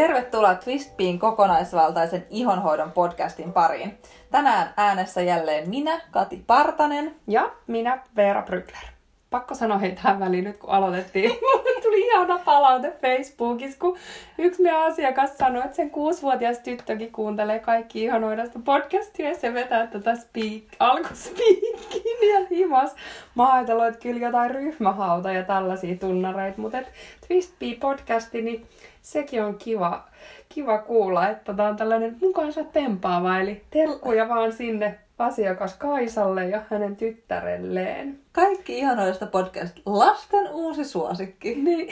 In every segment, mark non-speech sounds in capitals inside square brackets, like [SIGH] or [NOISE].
Tervetuloa Twistpiin kokonaisvaltaisen ihonhoidon podcastin pariin. Tänään äänessä jälleen minä, Kati Partanen. Ja minä, Veera Brykler. Pakko sanoa hei tähän väliin nyt, kun aloitettiin. [LAUGHS] Tuli ihana palaute Facebookissa, kun yksi meidän asiakas sanoi, että sen kuusivuotias tyttökin kuuntelee kaikki ihanoidasta podcastia ja se vetää tätä speak, alkuspeakin ja himas. Mä ajattelin, että kyllä jotain ryhmähauta ja tällaisia tunnareita, mutta Twist podcasti, niin sekin on kiva, kiva kuulla, että tämä on tällainen mukaansa tempaava, eli terkkuja vaan sinne asiakas Kaisalle ja hänen tyttärelleen. Kaikki ihanoista podcast. Lasten uusi suosikki. Niin.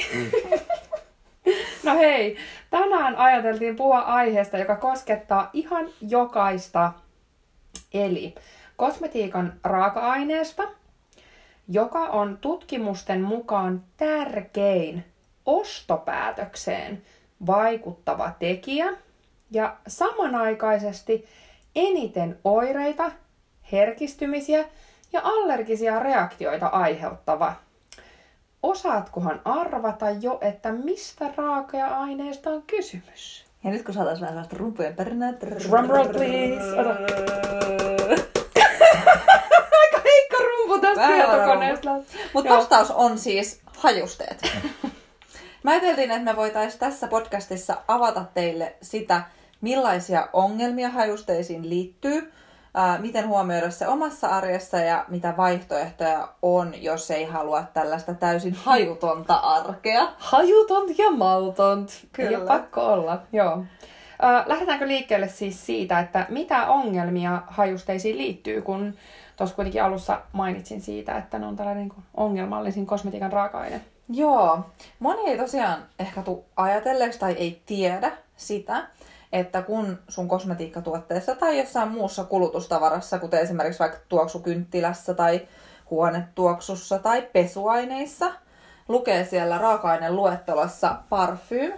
[LAUGHS] no hei, tänään ajateltiin puhua aiheesta, joka koskettaa ihan jokaista. Eli kosmetiikan raaka-aineesta, joka on tutkimusten mukaan tärkein ostopäätökseen vaikuttava tekijä ja samanaikaisesti eniten oireita, herkistymisiä ja allergisia reaktioita aiheuttava. Osaatkohan arvata jo, että mistä raaka-aineesta on kysymys? Ja nyt kun saataisiin vähän sellaista rumpujen perinää. Drumroll please! [LAUGHS] Aika heikko rumpu tästä tietokoneesta. Mutta vastaus on siis hajusteet. [LAUGHS] Mä ajateltiin, että me voitaisiin tässä podcastissa avata teille sitä, millaisia ongelmia hajusteisiin liittyy, miten huomioida se omassa arjessa ja mitä vaihtoehtoja on, jos ei halua tällaista täysin hajutonta arkea. Hajutont ja mautont. Kyllä. Ja pakko olla, joo. Ää, lähdetäänkö liikkeelle siis siitä, että mitä ongelmia hajusteisiin liittyy, kun tuossa kuitenkin alussa mainitsin siitä, että ne on tällainen niin ongelmallisin kosmetiikan raaka-aine. Joo. Moni ei tosiaan ehkä tule ajatelleeksi tai ei tiedä sitä, että kun sun kosmetiikkatuotteessa tai jossain muussa kulutustavarassa, kuten esimerkiksi vaikka tuoksukynttilässä tai huonetuoksussa tai pesuaineissa, lukee siellä raaka luettelossa parfym,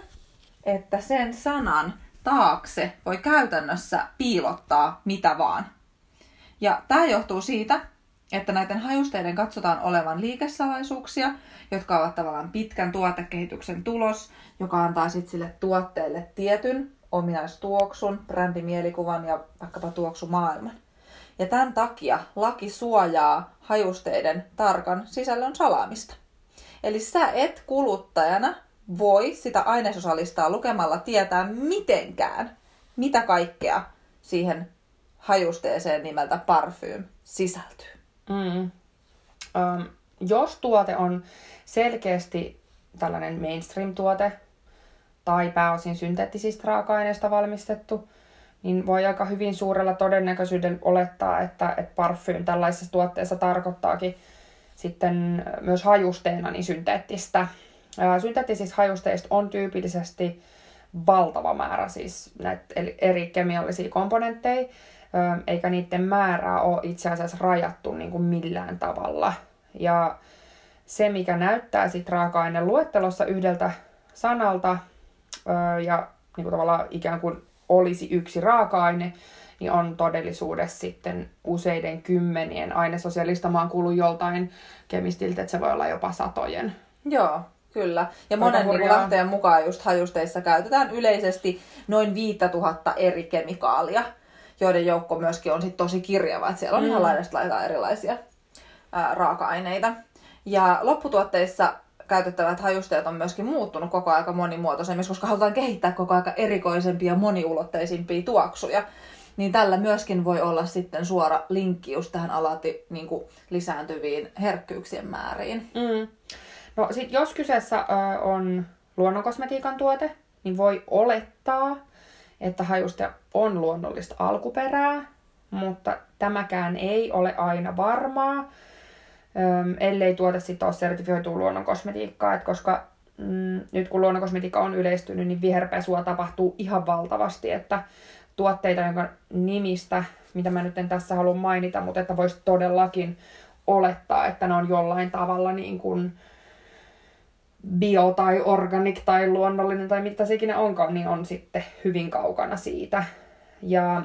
että sen sanan taakse voi käytännössä piilottaa mitä vaan. Ja tämä johtuu siitä, että näiden hajusteiden katsotaan olevan liikesalaisuuksia, jotka ovat tavallaan pitkän tuotekehityksen tulos, joka antaa sitten sille tuotteelle tietyn ominaistuoksun, brändimielikuvan ja vaikkapa tuoksumaailman. Ja tämän takia laki suojaa hajusteiden tarkan sisällön salaamista. Eli sä et kuluttajana voi sitä ainesosalistaa lukemalla tietää mitenkään, mitä kaikkea siihen hajusteeseen nimeltä parfym sisältyy. Mm. Um, jos tuote on selkeästi tällainen mainstream-tuote tai pääosin synteettisistä raaka-aineista valmistettu, niin voi aika hyvin suurella todennäköisyydellä olettaa, että, että parfym tällaisessa tuotteessa tarkoittaakin sitten myös hajusteena niin synteettistä. Synteettisistä hajusteista on tyypillisesti valtava määrä siis näitä eri kemiallisia komponentteja, eikä niiden määrää ole itse asiassa rajattu niin kuin millään tavalla. Ja se, mikä näyttää sitten raaka-aineen luettelossa yhdeltä sanalta ja niin kuin tavallaan ikään kuin olisi yksi raaka-aine, niin on todellisuudessa sitten useiden kymmenien ainesosiaalista. Mä oon kuullut joltain kemistiltä, että se voi olla jopa satojen. Joo, Kyllä. Ja monen niin lähteen mukaan just hajusteissa käytetään yleisesti noin 5000 eri kemikaalia joiden joukko myöskin on sit tosi kirjava, että siellä on mm. ihan laidasta laitaa erilaisia ää, raaka-aineita. Ja lopputuotteissa käytettävät hajusteet on myöskin muuttunut koko aika monimuotoisemmiksi, koska halutaan kehittää koko aika erikoisempia, moniulotteisimpia tuoksuja. Niin tällä myöskin voi olla sitten suora linkki just tähän alati niin kuin lisääntyviin herkkyyksien määriin. Mm. No sit jos kyseessä ö, on luonnonkosmetiikan tuote, niin voi olettaa, että hajuste on luonnollista alkuperää, mutta tämäkään ei ole aina varmaa, ellei tuote sitten ole sertifioitu luonnon kosmetiikkaa, Et koska mm, nyt kun luonnon kosmetiikka on yleistynyt, niin viherpesua tapahtuu ihan valtavasti, että tuotteita, jonka nimistä, mitä mä nyt en tässä halua mainita, mutta että voisi todellakin olettaa, että ne on jollain tavalla niin kuin, bio tai organic tai luonnollinen tai mitä se ikinä onkaan, niin on sitten hyvin kaukana siitä. Ja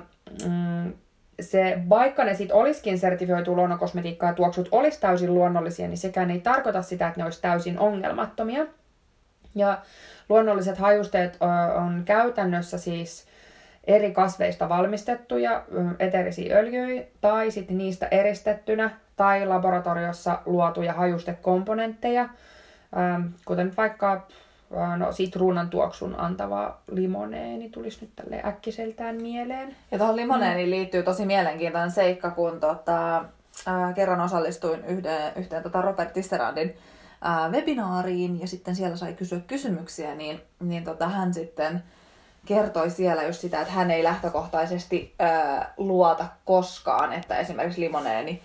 mm, se, vaikka ne sitten olisikin sertifioitu luonnonkosmetiikkaa ja tuoksut olisi täysin luonnollisia, niin sekään ei tarkoita sitä, että ne olisi täysin ongelmattomia. Ja luonnolliset hajusteet on käytännössä siis eri kasveista valmistettuja eterisiä öljyjä tai sitten niistä eristettynä tai laboratoriossa luotuja hajustekomponentteja, kuten vaikka no, sitruunan tuoksun antava limoneeni tulisi nyt tälle äkkiseltään mieleen. Ja tuohon limoneeniin mm. liittyy tosi mielenkiintoinen seikka, kun tota, äh, kerran osallistuin yhden, yhteen tota Robert Tisserandin äh, webinaariin ja sitten siellä sai kysyä kysymyksiä, niin, niin tota, hän sitten kertoi siellä just sitä, että hän ei lähtökohtaisesti äh, luota koskaan, että esimerkiksi limoneeni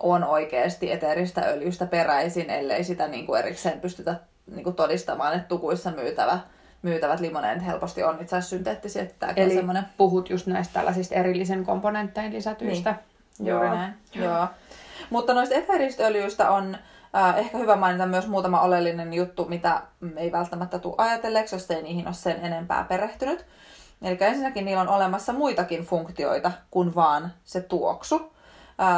on oikeasti eteeristä öljystä peräisin, ellei sitä niin kuin erikseen pystytä niin kuin todistamaan, että tukuissa myytävä, myytävät limoneenit helposti on itse asiassa synteettisiä. Että Eli semmoinen... puhut just näistä tällaisista erillisen komponenttein lisätyistä. Niin. Juuri Joo. näin. Joo. Mutta noista eteeristä öljyistä on äh, ehkä hyvä mainita myös muutama oleellinen juttu, mitä ei välttämättä tule ajatelleeksi, jos ei niihin ole sen enempää perehtynyt. Eli ensinnäkin niillä on olemassa muitakin funktioita kuin vaan se tuoksu.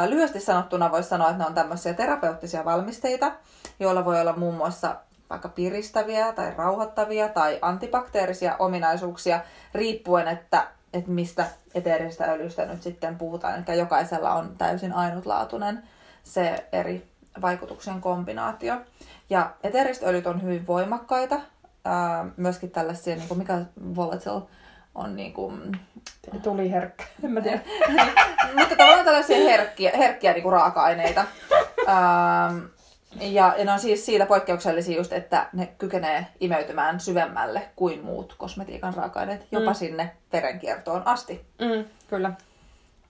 Lyhyesti sanottuna voisi sanoa, että ne on tämmöisiä terapeuttisia valmisteita, joilla voi olla muun muassa vaikka piristäviä tai rauhoittavia tai antibakteerisia ominaisuuksia, riippuen, että, että mistä eteerisestä öljystä nyt sitten puhutaan. Eli jokaisella on täysin ainutlaatuinen se eri vaikutuksen kombinaatio. Ja eteeriset öljyt on hyvin voimakkaita, ää, myöskin tällaisia, niin kuin mikä volatile on niin kuin... Tuli herkkä, en mä tiedä. [LAUGHS] Mutta tavallaan tällaisia herkkiä, herkkiä niin kuin raaka-aineita. Ähm, ja, ne on siis siitä poikkeuksellisia just, että ne kykenee imeytymään syvemmälle kuin muut kosmetiikan raaka-aineet, jopa mm. sinne verenkiertoon asti. Mm, kyllä.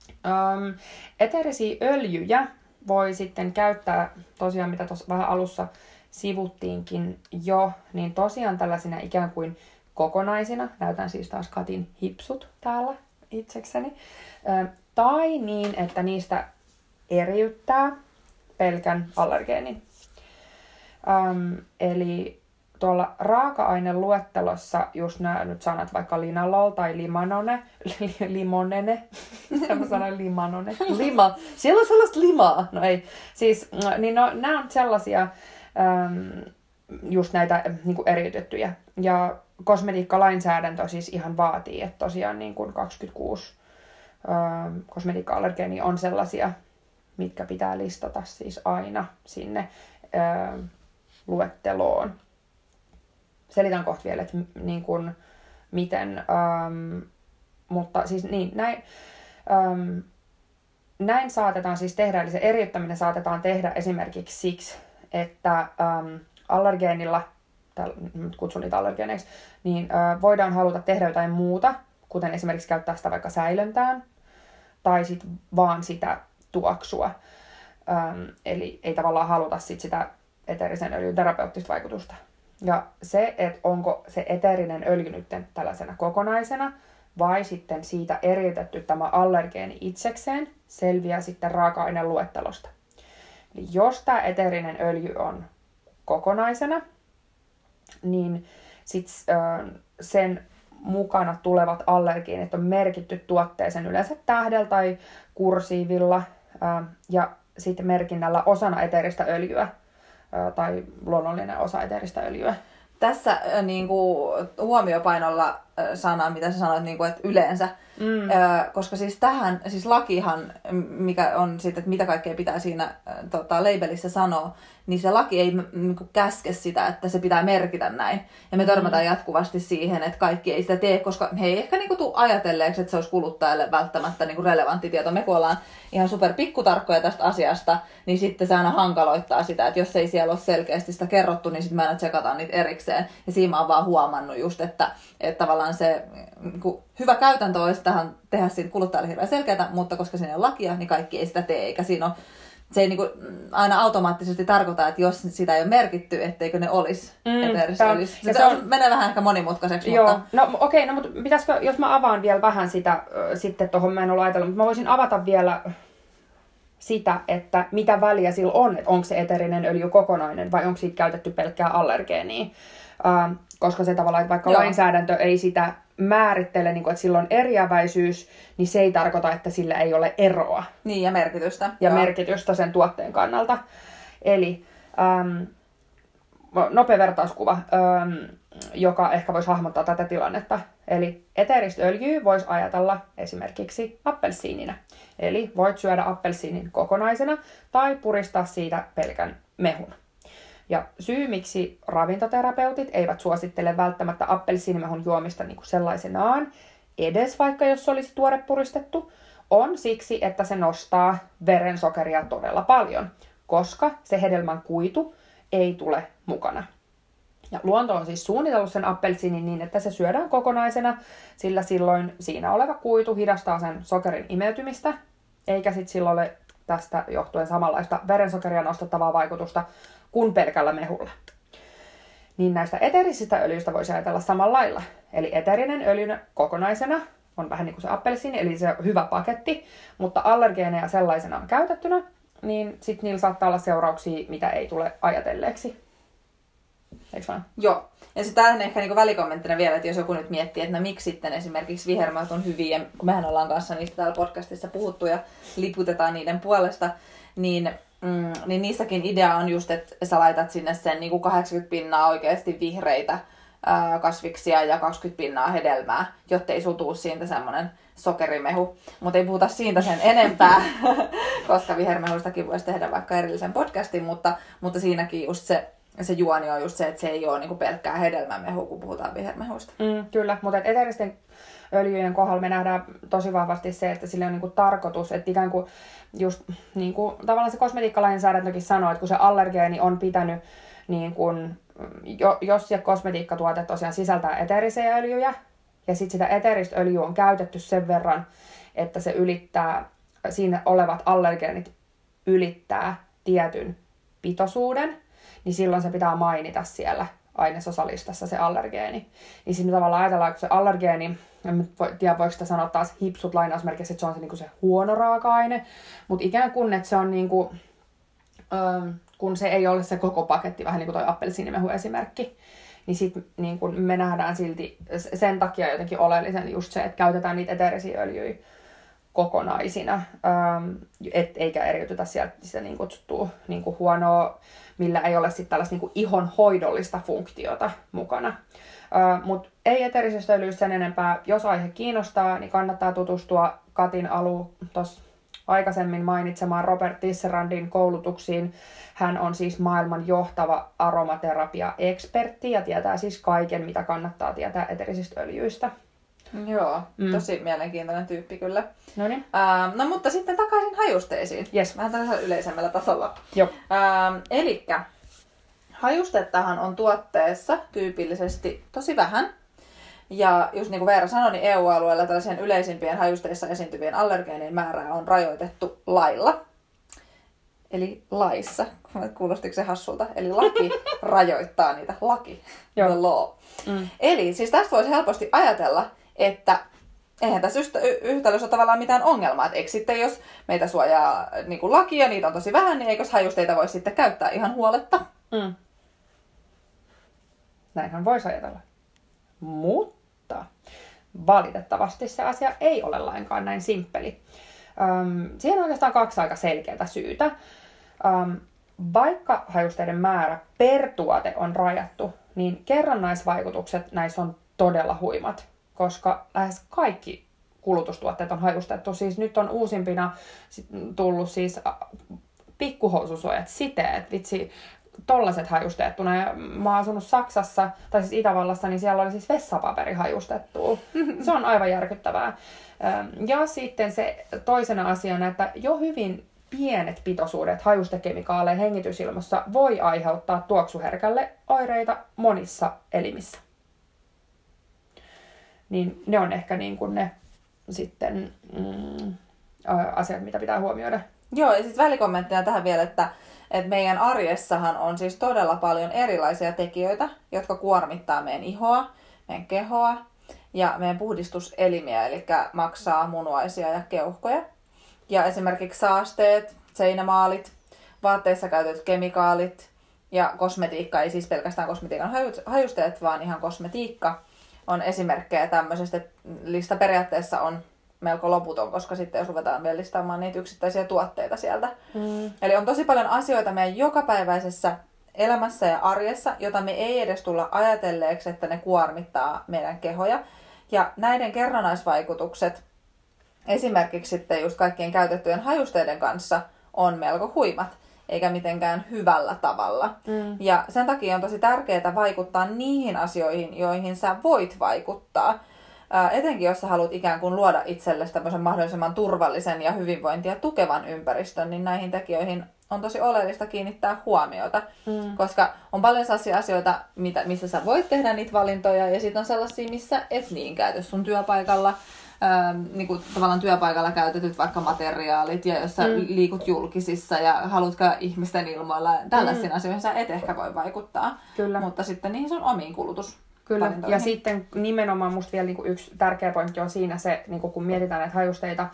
Um, eteerisiä öljyjä voi sitten käyttää, tosiaan mitä tuossa vähän alussa sivuttiinkin jo, niin tosiaan tällaisina ikään kuin kokonaisina, näytän siis taas Katin hipsut täällä itsekseni, tai niin, että niistä eriyttää pelkän allergeenin. Um, eli tuolla raaka-aineluettelossa just nämä nyt sanat vaikka linalol tai limanone, [LAUGHS] li, limonene, mä sanoin limanone, lima, siellä on sellaista limaa, no ei, siis niin no, nämä on sellaisia um, just näitä niin kuin eriytettyjä. Ja kosmetiikkalainsäädäntö siis ihan vaatii, että tosiaan niin kuin 26 ö, kosmetiikka-allergeenia on sellaisia, mitkä pitää listata siis aina sinne luetteloon. Selitän kohta vielä, että niin kuin, miten, ähm, mutta siis niin, näin, ähm, näin saatetaan siis tehdä, eli se eriyttäminen saatetaan tehdä esimerkiksi siksi, että ähm, allergeenilla kutsun niitä allergeeneiksi, niin ö, voidaan haluta tehdä jotain muuta, kuten esimerkiksi käyttää sitä vaikka säilöntään, tai sitten vaan sitä tuoksua. Öm, eli ei tavallaan haluta sit sitä eteerisen öljyn terapeuttista vaikutusta. Ja se, että onko se eteerinen öljy nyt tällaisena kokonaisena, vai sitten siitä eriytetty tämä allergeeni itsekseen, selviää sitten raaka-aineen luettelosta. Eli jos tämä eteerinen öljy on kokonaisena, niin sit, sen mukana tulevat allergiinit on merkitty tuotteeseen yleensä tähdellä tai kursiivilla ja sitten merkinnällä osana eteeristä öljyä tai luonnollinen osa eteeristä öljyä. Tässä niin kuin, huomiopainolla sana, mitä sä sanoit, niin kuin, että yleensä. Mm. koska siis tähän, siis lakihan, mikä on sitten, että mitä kaikkea pitää siinä tota, labelissa sanoa, niin se laki ei niin kuin, käske sitä, että se pitää merkitä näin. Ja me mm. törmätään mm. jatkuvasti siihen, että kaikki ei sitä tee, koska he ei ehkä niin kuin, tule ajatelleeksi, että se olisi kuluttajalle välttämättä niin kuin, relevantti tieto. Me kun ollaan ihan super pikkutarkkoja tästä asiasta, niin sitten se aina hankaloittaa sitä, että jos ei siellä ole selkeästi sitä kerrottu, niin sitten me aina tsekataan niitä erikseen. Ja siinä mä oon vaan huomannut just, että, että tavallaan se niin kuin, hyvä käytäntö olisi tähän tehdä siitä kuluttajalle hirveän selkeää, mutta koska siinä on lakia, niin kaikki ei sitä tee, eikä siinä ole se ei niinku aina automaattisesti tarkoita, että jos sitä ei ole merkitty, etteikö ne olisi. Mm, että olisi. Se, se on, menee vähän ehkä monimutkaiseksi. Joo, mutta... no okei, okay, no mutta pitäisikö, jos mä avaan vielä vähän sitä äh, sitten tuohon, mä en ole ajatellut, mutta mä voisin avata vielä sitä, että mitä väliä sillä on, että onko se eterinen öljy kokonainen vai onko siitä käytetty pelkkää allergeenia. Ähm, koska se tavallaan, että vaikka Joo. lainsäädäntö ei sitä määrittele, niin kuin, että sillä on eriäväisyys, niin se ei tarkoita, että sillä ei ole eroa. Niin, ja merkitystä. Ja Joo. merkitystä sen tuotteen kannalta. Eli ähm, nopea vertauskuva, öö, joka ehkä voisi hahmottaa tätä tilannetta. Eli eteeristä öljyä voisi ajatella esimerkiksi appelsiinina. Eli voit syödä appelsiinin kokonaisena tai puristaa siitä pelkän mehun. Ja syy, miksi ravintoterapeutit eivät suosittele välttämättä appelsiinimehun juomista niin kuin sellaisenaan, edes vaikka jos se olisi tuore puristettu, on siksi, että se nostaa verensokeria todella paljon, koska se hedelmän kuitu ei tule mukana. Ja luonto on siis suunnitellut sen appelsiinin niin, että se syödään kokonaisena, sillä silloin siinä oleva kuitu hidastaa sen sokerin imeytymistä, eikä sitten silloin ole tästä johtuen samanlaista verensokeria nostattavaa vaikutusta kuin pelkällä mehulla. Niin näistä eteerisistä öljyistä voisi ajatella samalla lailla. Eli eteerinen öljy kokonaisena on vähän niin kuin se appelsiini, eli se on hyvä paketti, mutta allergeeneja sellaisena on käytettynä, niin sitten niillä saattaa olla seurauksia, mitä ei tule ajatelleeksi. Eikö vaan? Joo. Ja sitten tähän ehkä niinku välikommenttina vielä, että jos joku nyt miettii, että no miksi sitten esimerkiksi vihermät on hyviä, kun mehän ollaan kanssa niistä täällä podcastissa puhuttu ja liputetaan niiden puolesta, niin, mm, niin niissäkin idea on just, että sä laitat sinne sen niinku 80 pinnaa oikeasti vihreitä ää, kasviksia ja 20 pinnaa hedelmää, jotta ei sutuu siitä semmoinen sokerimehu. Mutta ei puhuta siitä sen enempää, [LAUGHS] koska vihermehuistakin voisi tehdä vaikka erillisen podcastin, mutta, mutta siinäkin just se se juoni on just se, että se ei ole niinku pelkkää hedelmämehu, kun puhutaan vihermehuista. Mm, kyllä, mutta eteeristen öljyjen kohdalla me nähdään tosi vahvasti se, että sillä on niinku tarkoitus, että ikään kuin just niin kuin tavallaan se kosmetiikkalainsäädäntökin sanoo, että kun se allergeeni on pitänyt niin kuin, jo, jos se kosmetiikkatuote tosiaan sisältää eteerisiä öljyjä, ja sitten sitä eteeristä öljyä on käytetty sen verran, että se ylittää, siinä olevat allergeenit ylittää tietyn pitoisuuden, niin silloin se pitää mainita siellä ainesosalistassa se allergeeni. Niin sitten tavallaan ajatellaan, että se allergeeni, en tiedä voiko sitä sanoa taas hipsut lainausmerkissä, että se on se, niin se huono raaka-aine, mutta ikään kuin, että se on niin kuin, ähm, kun se ei ole se koko paketti, vähän niin kuin toi appelsiinimehu esimerkki, niin sitten niin me nähdään silti sen takia jotenkin oleellisen just se, että käytetään niitä eteerisiä öljyjä kokonaisina, ähm, et, eikä eriytytä sieltä sitä niin kutsuttua niin kuin huonoa, millä ei ole sitten tällaista niin kuin ihon hoidollista funktiota mukana. Äh, Mutta ei eterisestä öljystä sen enempää. Jos aihe kiinnostaa, niin kannattaa tutustua Katin alu tuossa aikaisemmin mainitsemaan Robert Tisserandin koulutuksiin. Hän on siis maailman johtava aromaterapia-ekspertti ja tietää siis kaiken, mitä kannattaa tietää eterisistä öljyistä. Joo, mm. tosi mielenkiintoinen tyyppi kyllä. Noniin. Ähm, no mutta sitten takaisin hajusteisiin. Yes. Vähän tällaisella yleisemmällä tasolla. Joo. Ähm, elikkä hajustettahan on tuotteessa tyypillisesti tosi vähän. Ja just niin kuin Veera sanoi, niin EU-alueella tällaisien yleisimpien hajusteissa esiintyvien allergeenien määrää on rajoitettu lailla. Eli laissa. Kuulostiko se hassulta? Eli laki [LAUGHS] rajoittaa niitä. Laki. Joo. The law. Mm. Eli siis tästä voisi helposti ajatella, että eihän tässä yhtälössä ole tavallaan mitään ongelmaa. Et eikö sitten, jos meitä suojaa niin kuin laki ja niitä on tosi vähän, niin eikös hajusteita voi sitten käyttää ihan huoletta? Mm. Näinhän voisi ajatella. Mutta valitettavasti se asia ei ole lainkaan näin simppeli. Öm, siihen on oikeastaan kaksi aika selkeää syytä. Öm, vaikka hajusteiden määrä per tuote on rajattu, niin kerrannaisvaikutukset näissä on todella huimat, koska lähes kaikki kulutustuotteet on hajustettu. Siis nyt on uusimpina tullut siis pikkuhoususuojat, siteet, vitsi, tollaset hajustettuna. Ja mä oon asunut Saksassa, tai siis Itävallassa, niin siellä oli siis vessapaperi hajustettu. [LAUGHS] Se on aivan järkyttävää. Öm, Ja sitten se toisena asiana, että jo hyvin pienet pitoisuudet hajustekemikaaleja hengitysilmassa voi aiheuttaa tuoksuherkälle oireita monissa elimissä. Niin ne on ehkä niin kuin ne sitten mm, asiat, mitä pitää huomioida. Joo, ja sitten välikommenttina tähän vielä, että, että meidän arjessahan on siis todella paljon erilaisia tekijöitä, jotka kuormittaa meidän ihoa, meidän kehoa ja meidän puhdistuselimiä, eli maksaa, munuaisia ja keuhkoja. Ja esimerkiksi saasteet, seinämaalit, vaatteissa käytetyt kemikaalit ja kosmetiikka, ei siis pelkästään kosmetiikan haju- hajusteet, vaan ihan kosmetiikka on esimerkkejä tämmöisestä. Lista periaatteessa on melko loputon, koska sitten jos ruvetaan vielä listaamaan niitä yksittäisiä tuotteita sieltä. Mm. Eli on tosi paljon asioita meidän jokapäiväisessä elämässä ja arjessa, jota me ei edes tulla ajatelleeksi, että ne kuormittaa meidän kehoja. Ja näiden kerrannaisvaikutukset esimerkiksi sitten just kaikkien käytettyjen hajusteiden kanssa on melko huimat, eikä mitenkään hyvällä tavalla. Mm. Ja sen takia on tosi tärkeää vaikuttaa niihin asioihin, joihin sä voit vaikuttaa. Ää, etenkin jos sä haluat ikään kuin luoda itsellesi tämmöisen mahdollisimman turvallisen ja hyvinvointia tukevan ympäristön, niin näihin tekijöihin on tosi oleellista kiinnittää huomiota, mm. koska on paljon sellaisia asioita, mitä, missä sä voit tehdä niitä valintoja, ja sitten on sellaisia, missä et niin käytä sun työpaikalla, ähm, niin kuin tavallaan työpaikalla käytetyt vaikka materiaalit, ja jos sä mm. liikut julkisissa ja haluat ihmisten ilmoilla, tällaisiin mm. asioihin sä et ehkä voi vaikuttaa, Kyllä. mutta sitten niihin sun omiin kulutus Kyllä, ja sitten nimenomaan musta vielä niin yksi tärkeä pointti on siinä se, niin kun mietitään näitä hajusteita,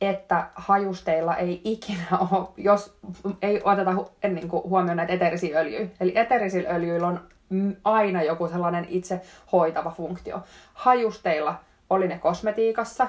että hajusteilla ei ikinä [LAUGHS] ole, jos ei oteta niin kuin, huomioon näitä eterisiä öljyjä. Eli eterisillä öljyillä on aina joku sellainen itse hoitava funktio. Hajusteilla, oli ne kosmetiikassa,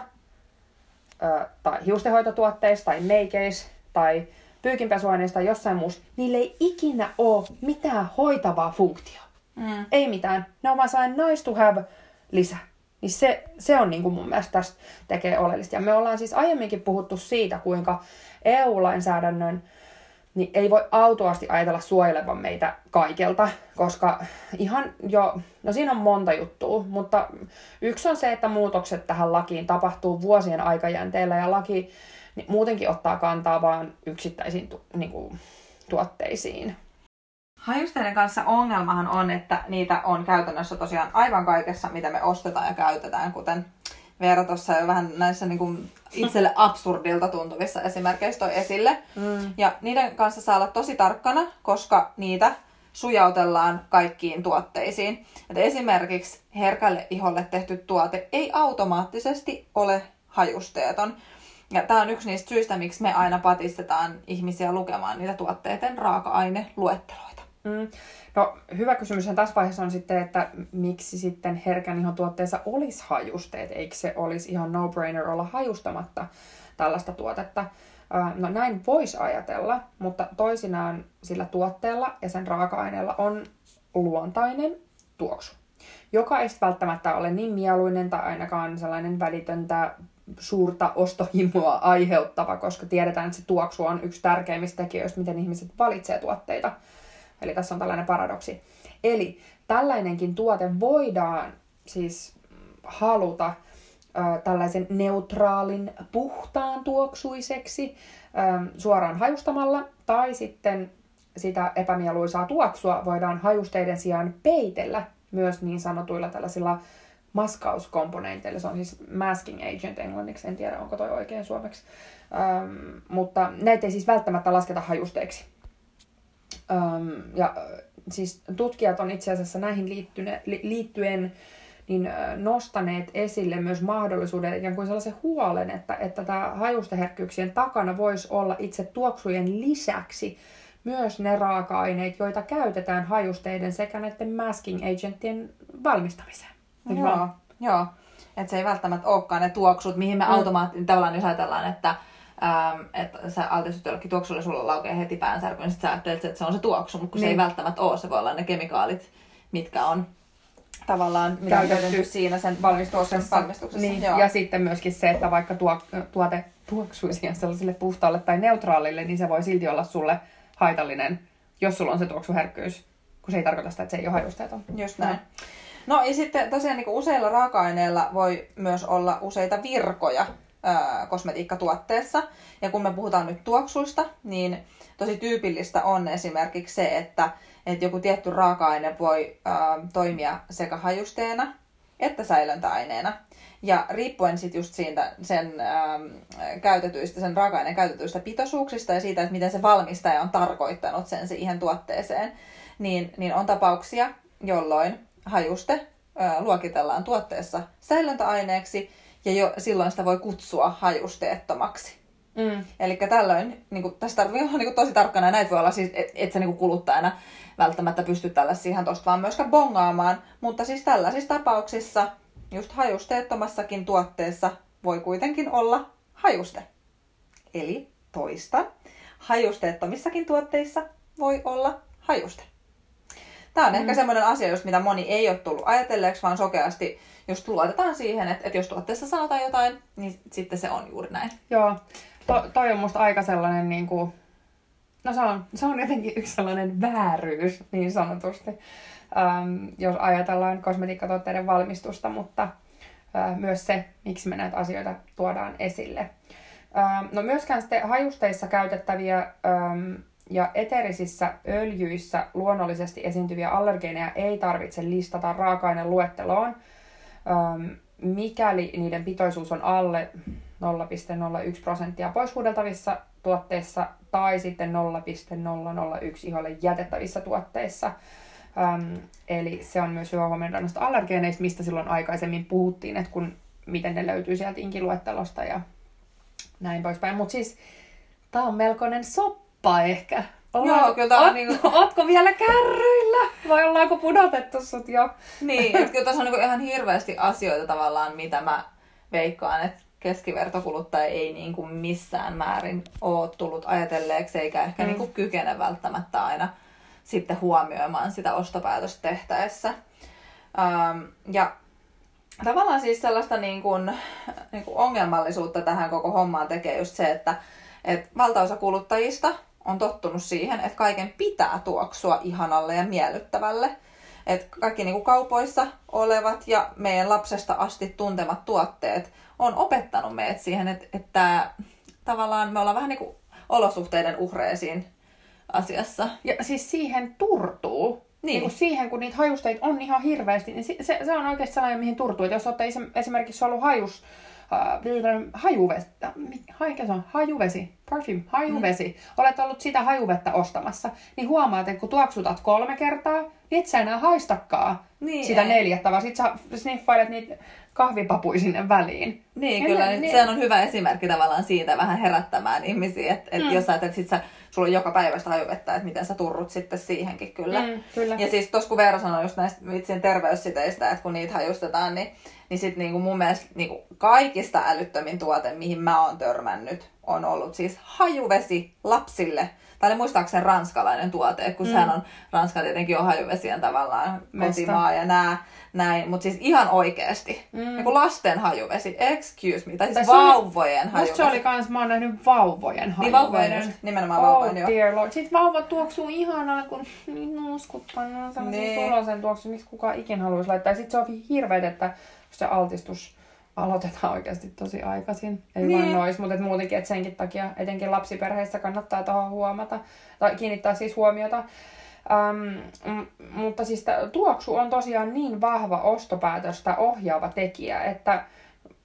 tai hiustenhoitotuotteissa, tai meikeissä, tai pyykinpesuaineista tai jossain muussa, niillä ei ikinä ole mitään hoitavaa funktioa. Mm. Ei mitään. Ne on vaan sellainen nice to have lisä. Niin se, se on niin kuin mun mielestä tästä tekee oleellista. Ja me ollaan siis aiemminkin puhuttu siitä, kuinka EU-lainsäädännön niin ei voi autuasti ajatella suojelevan meitä kaikelta, koska ihan jo, no siinä on monta juttua, mutta yksi on se, että muutokset tähän lakiin tapahtuu vuosien aikajänteellä ja laki niin muutenkin ottaa kantaa vain yksittäisiin niin kuin, tuotteisiin. Hajusteiden kanssa ongelmahan on, että niitä on käytännössä tosiaan aivan kaikessa, mitä me ostetaan ja käytetään, kuten Veera tuossa jo vähän näissä niin kuin itselle [LAUGHS] absurdilta tuntuvissa esimerkkeissä toi esille. Mm. Ja niiden kanssa saa olla tosi tarkkana, koska niitä sujautellaan kaikkiin tuotteisiin. Et esimerkiksi herkälle iholle tehty tuote ei automaattisesti ole hajusteeton. Ja tämä on yksi niistä syistä, miksi me aina patistetaan ihmisiä lukemaan niitä tuotteiden raaka-aineluetteloita. Mm. No hyvä kysymys tässä vaiheessa on sitten, että miksi sitten herkän ihon tuotteessa olisi hajusteet, eikö se olisi ihan no-brainer olla hajustamatta tällaista tuotetta. No näin voisi ajatella, mutta toisinaan sillä tuotteella ja sen raaka-aineella on luontainen tuoksu, joka ei välttämättä ole niin mieluinen tai ainakaan sellainen välitöntä suurta ostohimoa aiheuttava, koska tiedetään, että se tuoksu on yksi tärkeimmistä tekijöistä, miten ihmiset valitsee tuotteita. Eli tässä on tällainen paradoksi. Eli tällainenkin tuote voidaan siis haluta ö, tällaisen neutraalin, puhtaan tuoksuiseksi ö, suoraan hajustamalla, tai sitten sitä epämieluisaa tuoksua voidaan hajusteiden sijaan peitellä myös niin sanotuilla tällaisilla maskauskomponenteilla. Se on siis masking agent englanniksi, en tiedä onko toi oikein suomeksi. Öm, mutta näitä ei siis välttämättä lasketa hajusteeksi. Um, ja siis tutkijat on itse asiassa näihin liittyne, li, liittyen niin nostaneet esille myös mahdollisuuden, ikään kuin sellaisen huolen, että, että tämä hajusteherkkyyksien takana voisi olla itse tuoksujen lisäksi myös ne raaka-aineet, joita käytetään hajusteiden sekä näiden masking agenttien valmistamiseen. Joo, joo. Että se ei välttämättä olekaan ne tuoksut, mihin me mm. automaattisesti tavallaan jos ajatellaan, että ähm, että sä altistut jollekin tuoksulle, sulla laukee heti päänsärky, niin sit sä ajattelet, että se on se tuoksu, mutta kun niin. se ei niin. välttämättä ole, se voi olla ne kemikaalit, mitkä on tavallaan mitä käytetty siinä sen valmistuksessa. valmistuksessa. Niin. Joo. Ja sitten myöskin se, että vaikka tuo, tuote tuoksuisi sellaiselle puhtaalle tai neutraalille, niin se voi silti olla sulle haitallinen, jos sulla on se tuoksuherkkyys, kun se ei tarkoita sitä, että se ei ole hajusteeton. Just näin. No ja sitten tosiaan niin useilla raaka-aineilla voi myös olla useita virkoja, kosmetiikkatuotteessa. Ja kun me puhutaan nyt tuoksuista, niin tosi tyypillistä on esimerkiksi se, että, että joku tietty raaka-aine voi ää, toimia sekä hajusteena että säilöntäaineena. Ja riippuen sitten just siitä sen ää, käytetyistä, sen raaka-aineen käytetyistä pitoisuuksista ja siitä, että miten se valmistaja on tarkoittanut sen siihen tuotteeseen, niin, niin on tapauksia, jolloin hajuste ää, luokitellaan tuotteessa säilöntäaineeksi ja jo silloin sitä voi kutsua hajusteettomaksi. Mm. Eli tällöin, niin kuin, tästä tarvitsee olla niin tosi tarkkana, ja näitä voi olla siis, että et sä niin kuluttajana välttämättä pysty tällaisia ihan tosta vaan myöskään bongaamaan, mutta siis tällaisissa tapauksissa, just hajusteettomassakin tuotteessa, voi kuitenkin olla hajuste. Eli toista, hajusteettomissakin tuotteissa voi olla hajuste. Tämä on mm. ehkä semmoinen asia, just mitä moni ei ole tullut ajatelleeksi, vaan sokeasti just luotetaan siihen, että, että jos tuotteessa sanotaan jotain, niin sitten se on juuri näin. Joo, to, toi on musta aika sellainen, niin kuin, no se on, se on jotenkin yksi sellainen vääryys niin sanotusti, ähm, jos ajatellaan kosmetiikkatuotteiden valmistusta, mutta äh, myös se, miksi me näitä asioita tuodaan esille. Ähm, no myöskään sitten hajusteissa käytettäviä ähm, ja eterisissä öljyissä luonnollisesti esiintyviä allergeeneja ei tarvitse listata raaka-aineluetteloon, ähm, mikäli niiden pitoisuus on alle 0,01 prosenttia poishuudeltavissa tuotteissa tai sitten 0,001 iholle jätettävissä tuotteissa. Um, eli se on myös hyvä huomioida noista allergeeneista, mistä silloin aikaisemmin puhuttiin, että kun, miten ne löytyy sieltä inkiluettelosta ja näin poispäin. Mutta siis tämä on melkoinen soppa ehkä. Ollaan, Joo, kyllä oot, niinku... Ootko vielä kärryillä? Vai ollaanko pudotettu sut jo? Niin, että kyllä tässä on niinku ihan hirveästi asioita tavallaan, mitä mä veikkaan, että keskivertokuluttaja ei niin kuin missään määrin ole tullut ajatelleeksi, eikä ehkä mm. niin kuin kykene välttämättä aina sitten huomioimaan sitä ostopäätöstä tehtäessä. Ähm, ja tavallaan siis sellaista niin kuin, niin kuin ongelmallisuutta tähän koko hommaan tekee just se, että et valtaosa kuluttajista on tottunut siihen, että kaiken pitää tuoksua ihanalle ja miellyttävälle. Että kaikki niin kuin kaupoissa olevat ja meidän lapsesta asti tuntemat tuotteet on opettanut meidät siihen, että, että tavallaan me ollaan vähän niin kuin olosuhteiden uhreisiin asiassa. Ja siis siihen turtuu. Niin. niin kuin siihen, kun niitä hajusteita on ihan hirveästi, niin se, se on oikeasti sellainen, mihin turtuu. Et jos olette esimerkiksi ollut hajus, äh, hajuvesi, mikä se on? Hajuvesi, perfume, hajuvesi. Mm. Olet ollut sitä hajuvettä ostamassa, niin huomaat, että kun tuoksutat kolme kertaa, niin et sä enää haistakaan niin, sitä ei. neljättä, vaan sit sä sniffailet niitä kahvipapuja sinne väliin. Niin, ja kyllä. Ne, niin. Sehän on hyvä esimerkki tavallaan siitä vähän herättämään ihmisiä, että et mm. jos että sit sä, sulla on joka päivä sitä hajuvettä, että miten sä turrut sitten siihenkin kyllä. Mm, kyllä. Ja siis tuossa kun Veera sanoi just näistä vitsin terveyssiteistä, että kun niitä hajustetaan, niin, niin sitten niinku mun mielestä niinku kaikista älyttömin tuote, mihin mä oon törmännyt, on ollut siis hajuvesi lapsille tai muistaakseni ranskalainen tuote, kun mm. sehän on, Ranska tietenkin on hajuvesien tavallaan Mesta. kotimaa ja nää, näin, mutta siis ihan oikeasti. Mm. Niin lasten hajuvesi, excuse me, tai siis tai vauvojen oli, hajuvesi. se oli kans, mä oon nähnyt vauvojen hajuveden. Niin vauvojen, just, nimenomaan oh, vauvojen, joo. dear lord. Sitten vauvat tuoksuu ihanalle, kun niin nuuskuttaa, ne on sellaisia niin. sulosen tuoksu, miksi kukaan ikin haluaisi laittaa. Ja sitten se on hirveet, että se altistus aloitetaan oikeasti tosi aikaisin. Ei niin. vain nois, mutta et muutenkin, että senkin takia etenkin lapsiperheissä kannattaa tuohon huomata, tai kiinnittää siis huomiota. Um, mutta siis tuoksu on tosiaan niin vahva ostopäätöstä ohjaava tekijä, että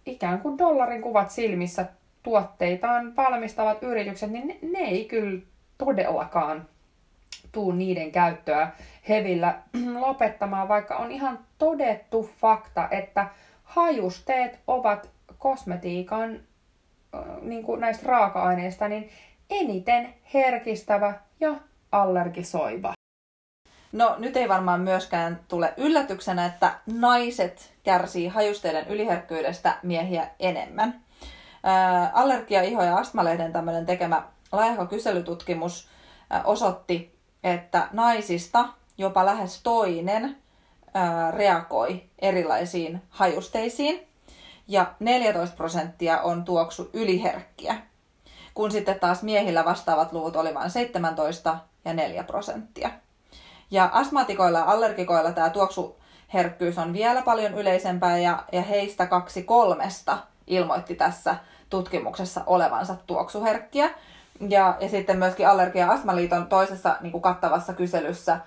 ikään kuin dollarin kuvat silmissä tuotteitaan valmistavat yritykset, niin ne, ne ei kyllä todellakaan tuu niiden käyttöä hevillä [CLEARS THROAT] lopettamaan, vaikka on ihan todettu fakta, että hajusteet ovat kosmetiikan niin kuin näistä raaka-aineista niin eniten herkistävä ja allergisoiva. No nyt ei varmaan myöskään tule yllätyksenä, että naiset kärsii hajusteiden yliherkkyydestä miehiä enemmän. Ää, allergia, iho ja astmalehden tämmöinen tekemä laaja kyselytutkimus osoitti, että naisista jopa lähes toinen reagoi erilaisiin hajusteisiin ja 14 prosenttia on tuoksu yliherkkiä, kun sitten taas miehillä vastaavat luvut oli vain 17 ja 4 prosenttia. Ja astmaatikoilla ja allergikoilla tämä tuoksuherkkyys on vielä paljon yleisempää ja, ja heistä kaksi kolmesta ilmoitti tässä tutkimuksessa olevansa tuoksuherkkiä. Ja, ja sitten myöskin Allergia- ja Astmaliiton toisessa niin kuin kattavassa kyselyssä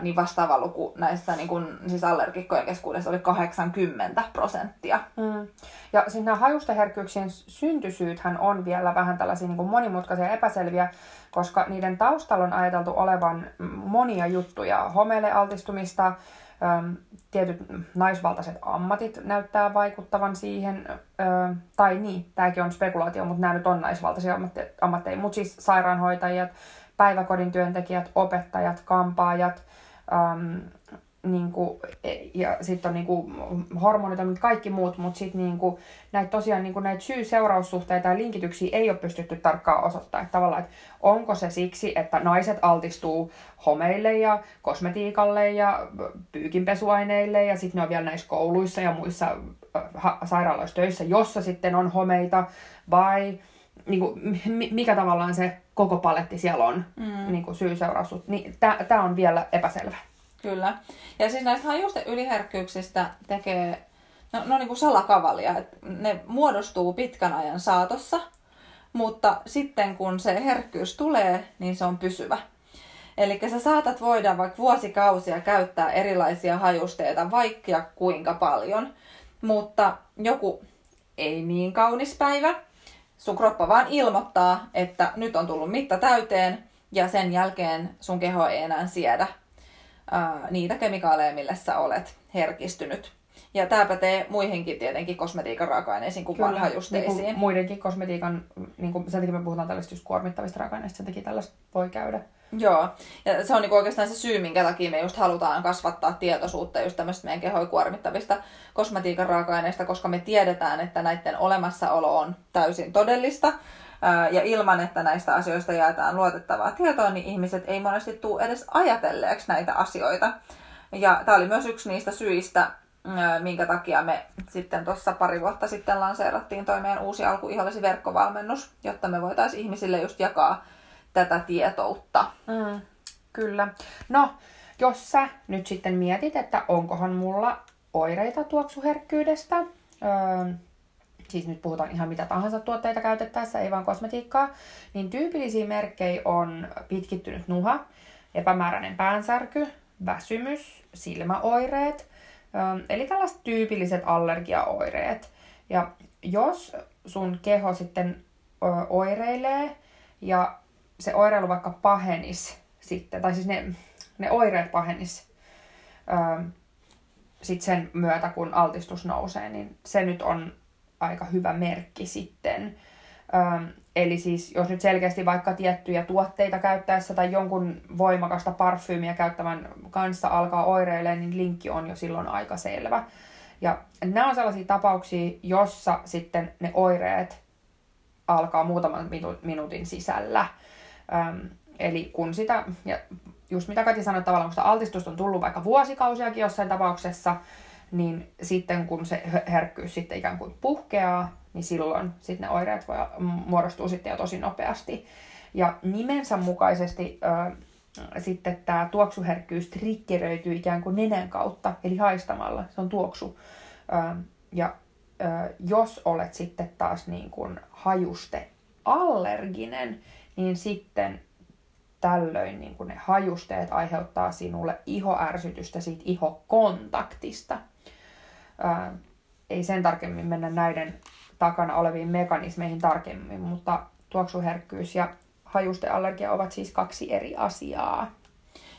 niin vastaava luku näissä niin kun, siis allergikkojen keskuudessa oli 80 prosenttia. Mm. Ja siis nämä hajusteherkkyyksien syntysyythän on vielä vähän tällaisia niin monimutkaisia ja epäselviä, koska niiden taustalla on ajateltu olevan monia juttuja. Homeelle altistumista, tietyt naisvaltaiset ammatit näyttää vaikuttavan siihen, tai niin, tämäkin on spekulaatio, mutta nämä nyt on naisvaltaisia ammatteja, mutta siis sairaanhoitajat, päiväkodin työntekijät, opettajat, kampaajat, äm, niinku, ja sitten on niinku, hormonit ja kaikki muut, mutta sitten niinku, näitä tosiaan niinku, näitä syy-seuraussuhteita ja linkityksiä ei ole pystytty tarkkaan osoittamaan. Että tavallaan, että onko se siksi, että naiset altistuu homeille ja kosmetiikalle ja pyykinpesuaineille ja sitten ne on vielä näissä kouluissa ja muissa sairaaloissa töissä, jossa sitten on homeita, vai niin kuin, mikä tavallaan se koko paletti siellä on, mm. niin kuin syy-seuraus. Niin, Tämä on vielä epäselvä. Kyllä. Ja siis näistä hajusten yliherkkyyksistä tekee, no, no niin kuin salakavalia, että ne muodostuu pitkän ajan saatossa, mutta sitten kun se herkkyys tulee, niin se on pysyvä. Eli sä saatat voida vaikka vuosikausia käyttää erilaisia hajusteita vaikka kuinka paljon, mutta joku ei niin kaunis päivä, sun kroppa vaan ilmoittaa, että nyt on tullut mitta täyteen ja sen jälkeen sun keho ei enää siedä ää, niitä kemikaaleja, millä sä olet herkistynyt. Ja tämä pätee muihinkin tietenkin kosmetiikan raaka-aineisiin kuin Kyllä, hajusteisiin. Niin kuin muidenkin kosmetiikan, niin kuin sen takia me puhutaan tällaista just kuormittavista raaka-aineista, sen takia tällaista voi käydä. Joo, ja se on niinku oikeastaan se syy, minkä takia me just halutaan kasvattaa tietoisuutta just tämmöistä meidän kehoja kuormittavista kosmetiikan raaka-aineista, koska me tiedetään, että näiden olemassaolo on täysin todellista. Ja ilman, että näistä asioista jaetaan luotettavaa tietoa, niin ihmiset ei monesti tule edes ajatelleeksi näitä asioita. Ja tämä oli myös yksi niistä syistä, minkä takia me sitten tuossa pari vuotta sitten lanseerattiin toi meidän uusi alku verkkovalmennus, jotta me voitaisiin ihmisille just jakaa tätä tietoutta. Mm, kyllä. No, jos sä nyt sitten mietit, että onkohan mulla oireita tuoksuherkkyydestä, öö, siis nyt puhutaan ihan mitä tahansa tuotteita käytettäessä, ei vaan kosmetiikkaa, niin tyypillisiä merkkejä on pitkittynyt nuha, epämääräinen päänsärky, väsymys, silmäoireet, öö, eli tällaiset tyypilliset allergiaoireet. Ja jos sun keho sitten oireilee ja se oireilu vaikka pahenis sitten, tai siis ne, ne oireet pahenis öö, sit sen myötä, kun altistus nousee, niin se nyt on aika hyvä merkki sitten. Öö, eli siis jos nyt selkeästi vaikka tiettyjä tuotteita käyttäessä tai jonkun voimakasta parfyymiä käyttävän kanssa alkaa oireilemaan, niin linkki on jo silloin aika selvä. Ja nämä on sellaisia tapauksia, jossa sitten ne oireet alkaa muutaman minuutin sisällä. Öm, eli kun sitä, ja just mitä Kati sanoi, tavallaan kun sitä altistusta on tullut vaikka vuosikausiakin jossain tapauksessa, niin sitten kun se herkkyys sitten ikään kuin puhkeaa, niin silloin sitten ne oireet voi, muodostuu sitten jo tosi nopeasti. Ja nimensä mukaisesti ö, sitten tämä tuoksuherkkyys triggeröityy ikään kuin nenän kautta, eli haistamalla. Se on tuoksu. Ö, ja ö, jos olet sitten taas niin kuin hajuste allerginen, niin sitten tällöin niin kun ne hajusteet aiheuttaa sinulle ihoärsytystä siitä ihokontaktista. Ää, ei sen tarkemmin mennä näiden takana oleviin mekanismeihin tarkemmin, mutta tuoksuherkkyys ja hajusteallergia ovat siis kaksi eri asiaa.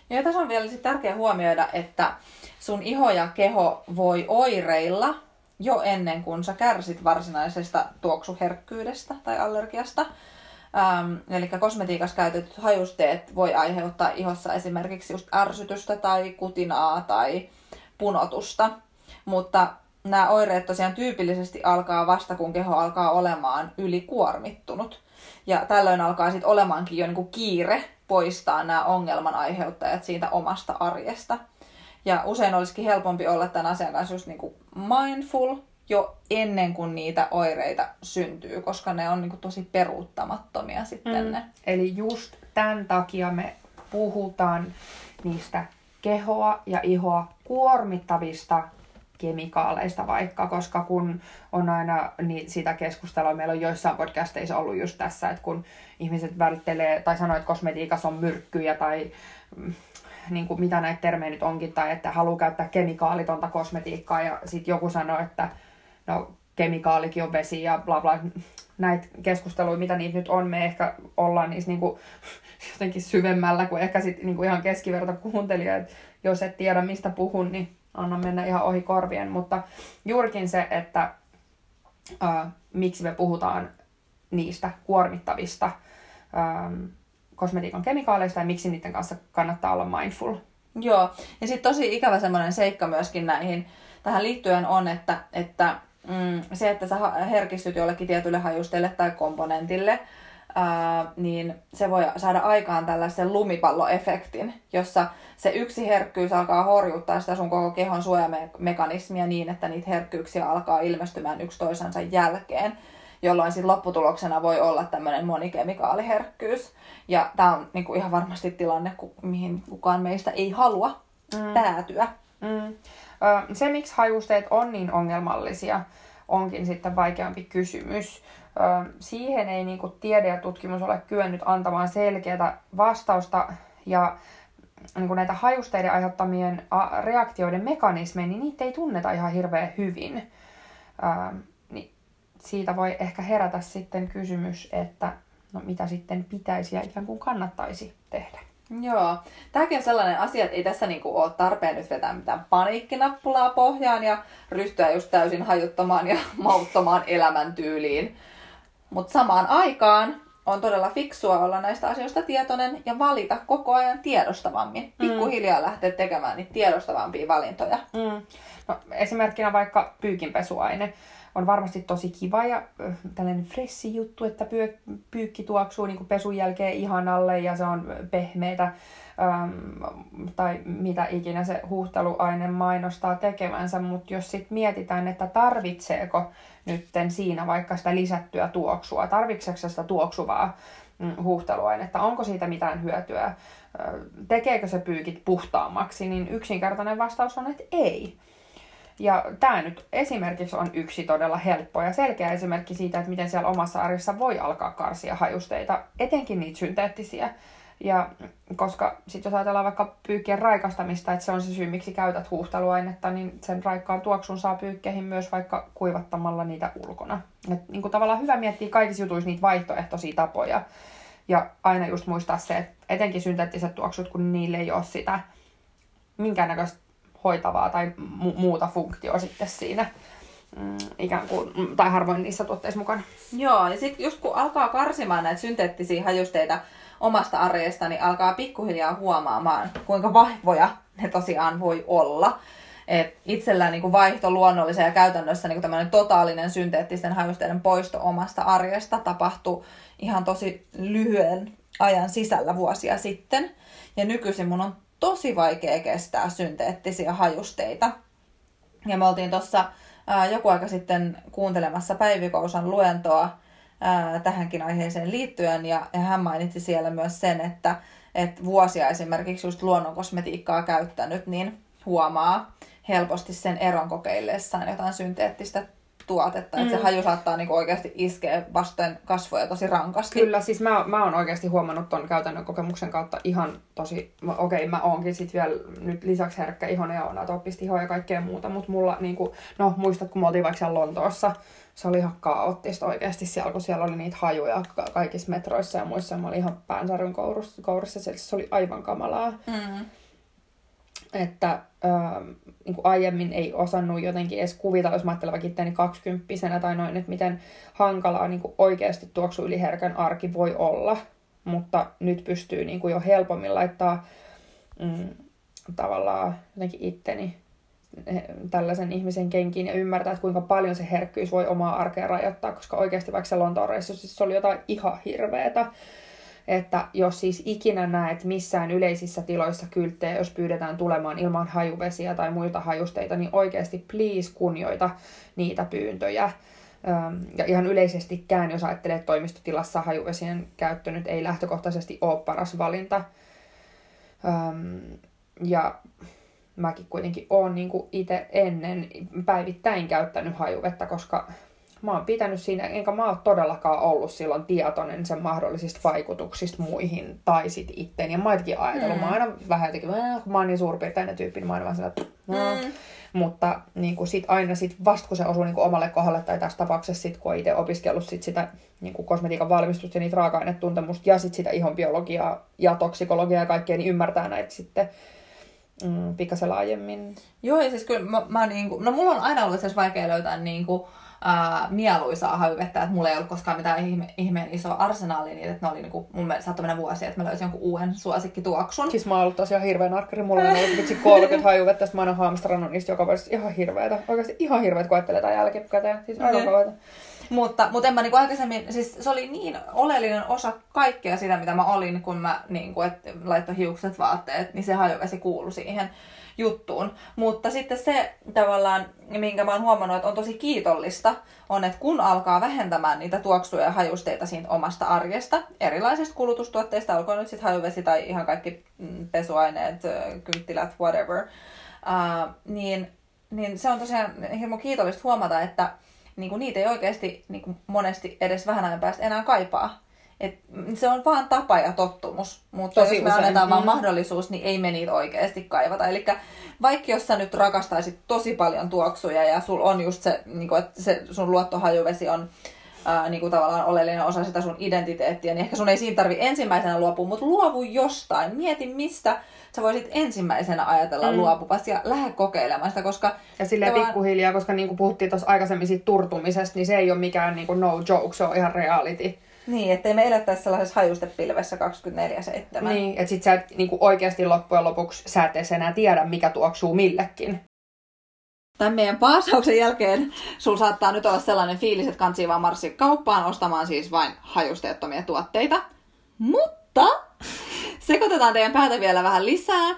Ja tässä on vielä tärkeää huomioida, että sun iho ja keho voi oireilla jo ennen kuin sä kärsit varsinaisesta tuoksuherkkyydestä tai allergiasta. Ähm, eli kosmetiikassa käytetyt hajusteet voi aiheuttaa ihossa esimerkiksi just ärsytystä tai kutinaa tai punotusta. Mutta nämä oireet tosiaan tyypillisesti alkaa vasta, kun keho alkaa olemaan ylikuormittunut. Ja tällöin alkaa sitten olemaankin jo niinku kiire poistaa nämä ongelman aiheuttajat siitä omasta arjesta. Ja usein olisikin helpompi olla tämän asian kanssa just niinku mindful jo ennen kuin niitä oireita syntyy, koska ne on niin kuin tosi peruuttamattomia sitten mm. ne. Eli just tämän takia me puhutaan niistä kehoa ja ihoa kuormittavista kemikaaleista vaikka, koska kun on aina niin sitä keskustelua, meillä on joissain podcasteissa ollut just tässä, että kun ihmiset välttelee tai sanoo, että kosmetiikassa on myrkkyjä tai mm, niin kuin mitä näitä termejä nyt onkin, tai että haluaa käyttää kemikaalitonta kosmetiikkaa ja sitten joku sanoo, että no kemikaalikin on vesi ja bla bla. Näitä keskusteluja, mitä niitä nyt on, me ehkä ollaan niissä niinku [LAUGHS] jotenkin syvemmällä kuin ehkä sit niinku ihan keskiverta kuuntelija. Et jos et tiedä mistä puhun, niin anna mennä ihan ohi korvien. Mutta juurikin se, että ää, miksi me puhutaan niistä kuormittavista ää, kosmetiikan kemikaaleista ja miksi niiden kanssa kannattaa olla mindful. Joo, ja sitten tosi ikävä semmoinen seikka myöskin näihin, tähän liittyen on, että, että mm, se, että sä herkistyt jollekin tietylle hajusteelle tai komponentille, ää, niin se voi saada aikaan tällaisen lumipalloefektin, jossa se yksi herkkyys alkaa horjuttaa sitä sun koko kehon suojamekanismia niin, että niitä herkkyyksiä alkaa ilmestymään yksi toisensa jälkeen jolloin sit lopputuloksena voi olla tämmöinen monikemikaaliherkkyys. Ja tämä on niinku ihan varmasti tilanne, ku, mihin kukaan meistä ei halua mm. päätyä. Mm. Se, miksi hajusteet on niin ongelmallisia, onkin sitten vaikeampi kysymys. Siihen ei niinku tiede ja tutkimus ole kyennyt antamaan selkeää vastausta ja niin kuin näitä hajusteiden aiheuttamien reaktioiden mekanismeja, niin niitä ei tunneta ihan hirveän hyvin siitä voi ehkä herätä sitten kysymys, että no mitä sitten pitäisi ja ikään kuin kannattaisi tehdä. Joo. Tämäkin on sellainen asia, että ei tässä niinku ole tarpeen nyt vetää mitään paniikkinappulaa pohjaan ja ryhtyä just täysin hajuttamaan ja [LAUGHS] mauttomaan elämäntyyliin. Mutta samaan aikaan on todella fiksua olla näistä asioista tietoinen ja valita koko ajan tiedostavammin. Mm. Pikkuhiljaa lähteä tekemään niitä tiedostavampia valintoja. Mm. No, esimerkkinä vaikka pyykinpesuaine on varmasti tosi kiva ja äh, tällainen fressi juttu, että pyy- pyykki tuoksuu niin pesun jälkeen ihanalle ja se on pehmeitä ähm, tai mitä ikinä se huuhteluaine mainostaa tekevänsä, mutta jos sitten mietitään, että tarvitseeko nytten siinä vaikka sitä lisättyä tuoksua, tarvitseeko sitä tuoksuvaa mm, huuhteluainetta, onko siitä mitään hyötyä, äh, tekeekö se pyykit puhtaammaksi, niin yksinkertainen vastaus on, että ei. Ja tämä nyt esimerkiksi on yksi todella helppo ja selkeä esimerkki siitä, että miten siellä omassa arjessa voi alkaa karsia hajusteita, etenkin niitä synteettisiä. Ja koska sitten jos ajatellaan vaikka pyykkien raikastamista, että se on se syy, miksi käytät huuhteluainetta, niin sen raikkaan tuoksun saa pyykkeihin myös vaikka kuivattamalla niitä ulkona. Et niin kuin tavallaan hyvä miettiä kaikissa jutuissa niitä vaihtoehtoisia tapoja. Ja aina just muistaa se, että etenkin synteettiset tuoksut, kun niille ei ole sitä minkäännäköistä hoitavaa tai mu- muuta funktioa sitten siinä mm, ikään kuin, mm, tai harvoin niissä tuotteissa mukana. Joo, ja sitten just kun alkaa karsimaan näitä synteettisiä hajusteita omasta arjesta, niin alkaa pikkuhiljaa huomaamaan, kuinka vahvoja ne tosiaan voi olla. Et itsellään niin kuin vaihto luonnollisen ja käytännössä niin kuin totaalinen synteettisten hajusteiden poisto omasta arjesta tapahtui ihan tosi lyhyen ajan sisällä vuosia sitten. Ja nykyisin mun on tosi vaikea kestää synteettisiä hajusteita. Ja me oltiin tuossa joku aika sitten kuuntelemassa Päivi Kousan luentoa ää, tähänkin aiheeseen liittyen, ja, ja hän mainitsi siellä myös sen, että et vuosia esimerkiksi just luonnonkosmetiikkaa käyttänyt, niin huomaa helposti sen eron kokeillessaan jotain synteettistä tuotetta. Mm. Että se mm. haju saattaa niinku oikeasti iskeä vasten kasvoja tosi rankasti. Kyllä, siis mä, mä oon oikeasti huomannut ton käytännön kokemuksen kautta ihan tosi... Okei, okay, mä oonkin sit vielä nyt lisäksi herkkä ihon ja on atopistiho ja kaikkea muuta, mutta mulla niinku... No, muistat, kun me oltiin vaikka siellä Lontoossa, se oli ihan kaoottista oikeasti siellä, kun siellä oli niitä hajuja kaikissa metroissa ja muissa. Mä olin ihan päänsäryn kourissa, kourissa, se oli aivan kamalaa. Mm että ää, niin kuin aiemmin ei osannut jotenkin edes kuvitella, jos mä ajattelen vaikka itseäni kaksikymppisenä tai noin, että miten hankalaa niin kuin oikeasti tuoksu yliherkän arki voi olla. Mutta nyt pystyy niin kuin jo helpommin laittaa mm, tavallaan jotenkin itteni eh, tällaisen ihmisen kenkiin ja ymmärtää, että kuinka paljon se herkkyys voi omaa arkea rajoittaa, koska oikeasti vaikka se Lontoon reissu, siis se oli jotain ihan hirveetä että jos siis ikinä näet missään yleisissä tiloissa kylttejä, jos pyydetään tulemaan ilman hajuvesiä tai muita hajusteita, niin oikeasti please kunnioita niitä pyyntöjä. Ja ihan yleisestikään, jos ajattelee, että toimistotilassa hajuvesien käyttö nyt ei lähtökohtaisesti ole paras valinta. Ja mäkin kuitenkin olen niin itse ennen päivittäin käyttänyt hajuvettä, koska mä oon pitänyt siinä, enkä mä oon todellakaan ollut silloin tietoinen sen mahdollisista vaikutuksista muihin tai sit itteen. Ja mä oonkin ajatellut, mm. mä aina vähän jotenkin, kun mä oon niin suurpiirteinen tyyppi, niin mä oon vaan sillä, että no. mm. Mutta niin kuin sit aina sit vasta kun se osuu niin kuin omalle kohdalle, tai tässä tapauksessa sit, kun on itse opiskellut sit sitä niin kuin kosmetiikan valmistusta ja niitä raaka-ainetuntemusta ja sit sitä ihon biologiaa ja toksikologiaa ja kaikkea, niin ymmärtää näitä sitten mm, pikkasen laajemmin. Joo, ja siis kyllä mä, mä niin kuin, no mulla on aina ollut vaikea löytää niin kuin, ää, mieluisaa hajuvettä, että mulla ei ollut koskaan mitään ihme, ihmeen isoa arsenaalia, niin että ne oli niinku, mun mielestä saattoi mennä vuosia, että mä löysin jonkun uuden suosikkituoksun. Siis mä oon ollut tosiaan hirveä narkkari. Mulla on ollut vitsi 30 hajuvettä, mä aina hamstrannut niistä joka vuosi. Ihan hirveetä. Oikeasti ihan hirveet, kun ajattelee tämän jälkikäteen. Siis aivan kauheeta. Mutta, mutta en mä niinku aikaisemmin, siis se oli niin oleellinen osa kaikkea sitä, mitä mä olin, kun mä niinku, et, laittoi hiukset vaatteet, niin se hajuvesi kuului siihen juttuun. Mutta sitten se tavallaan, minkä mä oon huomannut, että on tosi kiitollista, on, että kun alkaa vähentämään niitä tuoksuja ja hajusteita siitä omasta arjesta, erilaisista kulutustuotteista, olkoon nyt sitten hajuvesi tai ihan kaikki mm, pesuaineet, kynttilät, whatever, uh, niin, niin se on tosiaan hirmu kiitollista huomata, että niinku niitä ei oikeasti niinku monesti edes vähän ajan päästä enää kaipaa. Et se on vaan tapa ja tottumus, mutta Tosi jos me usein. annetaan vaan mm. mahdollisuus, niin ei me niitä oikeasti kaivata. Eli vaikka jos sä nyt rakastaisit tosi paljon tuoksuja ja sul on just se, niin kuin, että se sun luottohajuvesi on ää, niin kuin tavallaan oleellinen osa sitä sun identiteettiä, niin ehkä sun ei siinä tarvi ensimmäisenä luopua, mutta luovu jostain. Mieti, mistä sä voisit ensimmäisenä ajatella mm. luopuvasti ja lähde kokeilemaan sitä, koska... Ja silleen tavallaan... pikkuhiljaa, koska niin kuin puhuttiin tuossa aikaisemmin siitä turtumisesta, niin se ei ole mikään niin kuin no joke, se on ihan reality. Niin, ettei me elettäisi sellaisessa hajustepilvessä 24-7. Niin, että sit sä et niinku oikeasti loppujen lopuksi sä et enää tiedä, mikä tuoksuu millekin. Tämän meidän paasauksen jälkeen sul saattaa nyt olla sellainen fiilis, että kansi vaan marssi kauppaan ostamaan siis vain hajusteettomia tuotteita. Mutta sekoitetaan teidän päätä vielä vähän lisää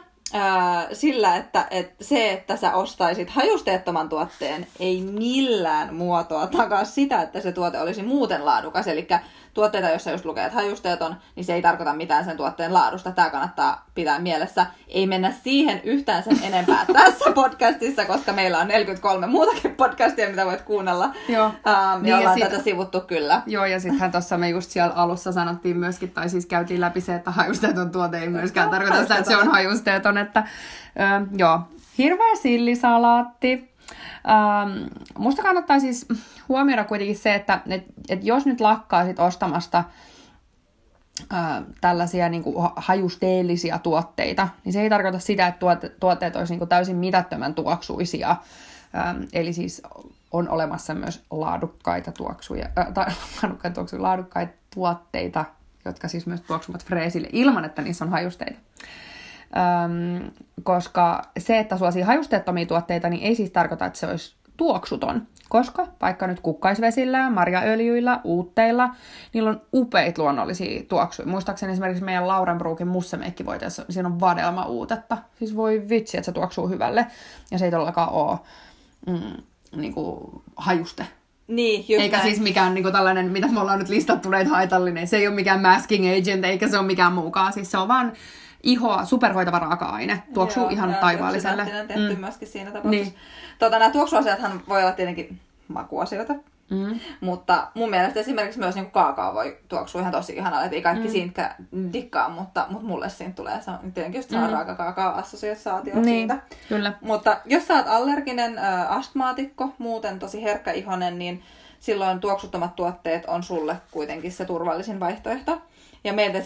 sillä, että, että se, että sä ostaisit hajusteettoman tuotteen, ei millään muotoa takaa sitä, että se tuote olisi muuten laadukas. Eli tuotteita, joissa just lukee, että hajusteeton, niin se ei tarkoita mitään sen tuotteen laadusta. Tämä kannattaa pitää mielessä. Ei mennä siihen yhtään sen enempää [LAUGHS] tässä podcastissa, koska meillä on 43 muutakin podcastia, mitä voit kuunnella. Joo. Um, niin, ja ollaan sit, tätä sivuttu kyllä. Joo, ja sittenhän tuossa me just siellä alussa sanottiin myöskin, tai siis käytiin läpi se, että hajusteeton tuote ei myöskään tarkoita sitä, että se on hajusteeton. Että, ö, joo, hirveä sillisalaatti Ähm, musta kannattaa siis huomioida kuitenkin se, että et, et jos nyt lakkaisit ostamasta äh, tällaisia niin kuin hajusteellisia tuotteita, niin se ei tarkoita sitä, että tuote, tuotteet olisivat niin täysin mitättömän tuoksuisia. Ähm, eli siis on olemassa myös laadukkaita tuoksuja, äh, tai [LAUGHS] laadukkaita, tuoksuja, laadukkaita tuotteita, jotka siis myös tuoksuvat freesille ilman, että niissä on hajusteita. Öm, koska se, että suosii hajusteettomia tuotteita, niin ei siis tarkoita, että se olisi tuoksuton. Koska vaikka nyt kukkaisvesillä, marjaöljyillä, uutteilla, niillä on upeita luonnollisia tuoksuja. Muistaakseni esimerkiksi meidän Laurenbruukin mussemeikkivoiteessa, siinä on vadelma uutetta. Siis voi vitsi, että se tuoksuu hyvälle. Ja se ei todellakaan ole mm, niin kuin hajuste. Niin, just Eikä näin. siis mikään niin kuin tällainen, mitä me ollaan nyt listattu näitä haitallinen. Se ei ole mikään masking agent, eikä se ole mikään muukaan. Siis se on vaan ihoa superhoitava raaka-aine. Tuoksuu Joo, ihan taivaalliselle. tehty mm. myöskin siinä tapauksessa. Niin. Tota, nämä tuoksuasiathan voi olla tietenkin makuasioita. Mm. Mutta mun mielestä esimerkiksi myös niin kaakao voi tuoksua ihan tosi ihanalle, että ei kaikki mm. siitä dikkaa, mutta, mutta mulle siitä tulee se on tietenkin just mm. raaka kaakao assosiaatio niin, siitä. Kyllä. Mutta jos sä oot allerginen ä, astmaatikko, muuten tosi herkkä ihonen, niin silloin tuoksuttomat tuotteet on sulle kuitenkin se turvallisin vaihtoehto. Ja meiltä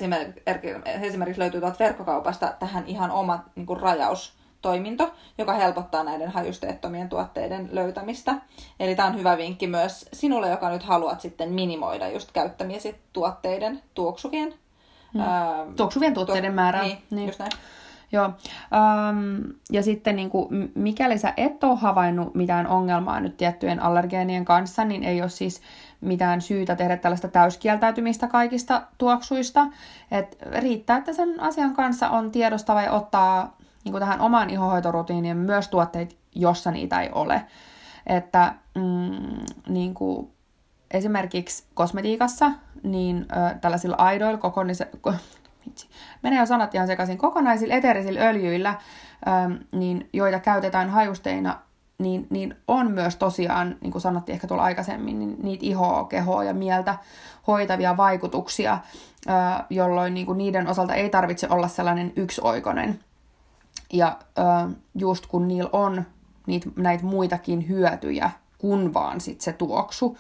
esimerkiksi löytyy tuolta verkkokaupasta tähän ihan oma niin kuin rajaustoiminto, joka helpottaa näiden hajusteettomien tuotteiden löytämistä. Eli tämä on hyvä vinkki myös sinulle, joka nyt haluat sitten minimoida just käyttämiesi tuotteiden tuoksuvien Hmm. Tuoksuvien tuotteiden tuo- määrää. Niin, niin, just näin. Joo. Um, ja sitten niin kuin, mikäli sä et ole havainnut mitään ongelmaa nyt tiettyjen allergeenien kanssa, niin ei ole siis mitään syytä tehdä tällaista täyskieltäytymistä kaikista tuoksuista. Et riittää, että sen asian kanssa on tiedostava ja ottaa niin kuin tähän omaan ihohoitorutiiniin myös tuotteita, jossa niitä ei ole. Että mm, niin kuin esimerkiksi kosmetiikassa, niin ö, tällaisilla aidoilla, kokonise, ko, menee jo sanat ihan sekaisin, kokonaisilla eteerisillä öljyillä, ö, niin, joita käytetään hajusteina niin, niin on myös tosiaan, niin kuin sanottiin ehkä tuolla aikaisemmin, niin niitä ihoa, kehoa ja mieltä hoitavia vaikutuksia, jolloin niin kuin niiden osalta ei tarvitse olla sellainen yksioikoinen. Ja just kun niillä on niitä, näitä muitakin hyötyjä kuin vaan sit se tuoksu,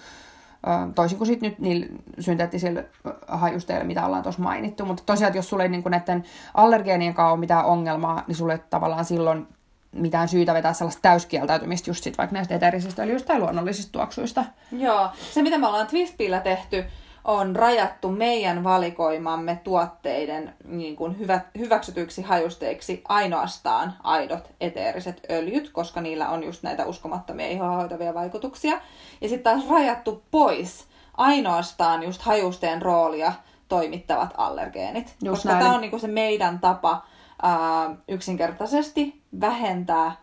toisin kuin sit nyt niillä synteettisillä hajusteilla, mitä ollaan tuossa mainittu. Mutta tosiaan, jos sulle ei niin näiden allergeenien kanssa ole mitään ongelmaa, niin sulle tavallaan silloin mitään syytä vetää sellaista täyskieltäytymistä just sit vaikka näistä eteerisistä öljyistä tai luonnollisista tuoksuista. Joo, se mitä me ollaan Twistpillä tehty, on rajattu meidän valikoimamme tuotteiden niin kuin hyvä, hyväksytyiksi hajusteiksi ainoastaan aidot eteeriset öljyt, koska niillä on just näitä uskomattomia ihohoitavia vaikutuksia. Ja sitten taas rajattu pois ainoastaan just hajusteen roolia toimittavat allergeenit. Just koska tämä on niinku se meidän tapa ää, yksinkertaisesti vähentää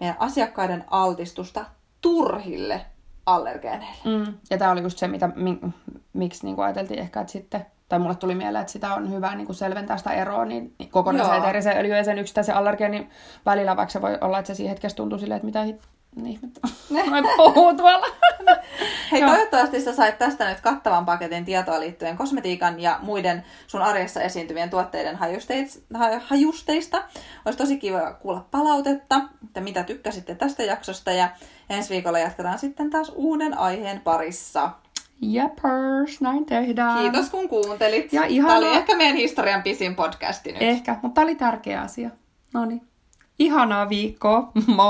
meidän asiakkaiden altistusta turhille allergeeneille. Mm. Ja tämä oli just se, mitä, mi, miksi niin ajateltiin ehkä, että sitten, tai mulle tuli mieleen, että sitä on hyvä niin kuin selventää sitä eroa niin niin kokonaisen eteerisen öljyn ja sen yksittäisen allergeenin välillä, vaikka se voi olla, että se siinä hetkessä tuntuu silleen, että mitä hit... ihmettä. [LAUGHS] Noin puhuu tuolla. [LAUGHS] Hei, Joo. toivottavasti sä sait tästä nyt kattavan paketin tietoa liittyen kosmetiikan ja muiden sun arjessa esiintyvien tuotteiden hajusteis- ha- hajusteista. Olisi tosi kiva kuulla palautetta, että mitä tykkäsitte tästä jaksosta ja ensi viikolla jatketaan sitten taas uuden aiheen parissa. Jeppers, näin tehdään. Kiitos kun kuuntelit. Ja Tämä ihanaa. oli ehkä meidän historian pisin podcasti nyt. Ehkä, mutta tämä oli tärkeä asia. No niin. Ihanaa viikkoa. [LAUGHS] Moi!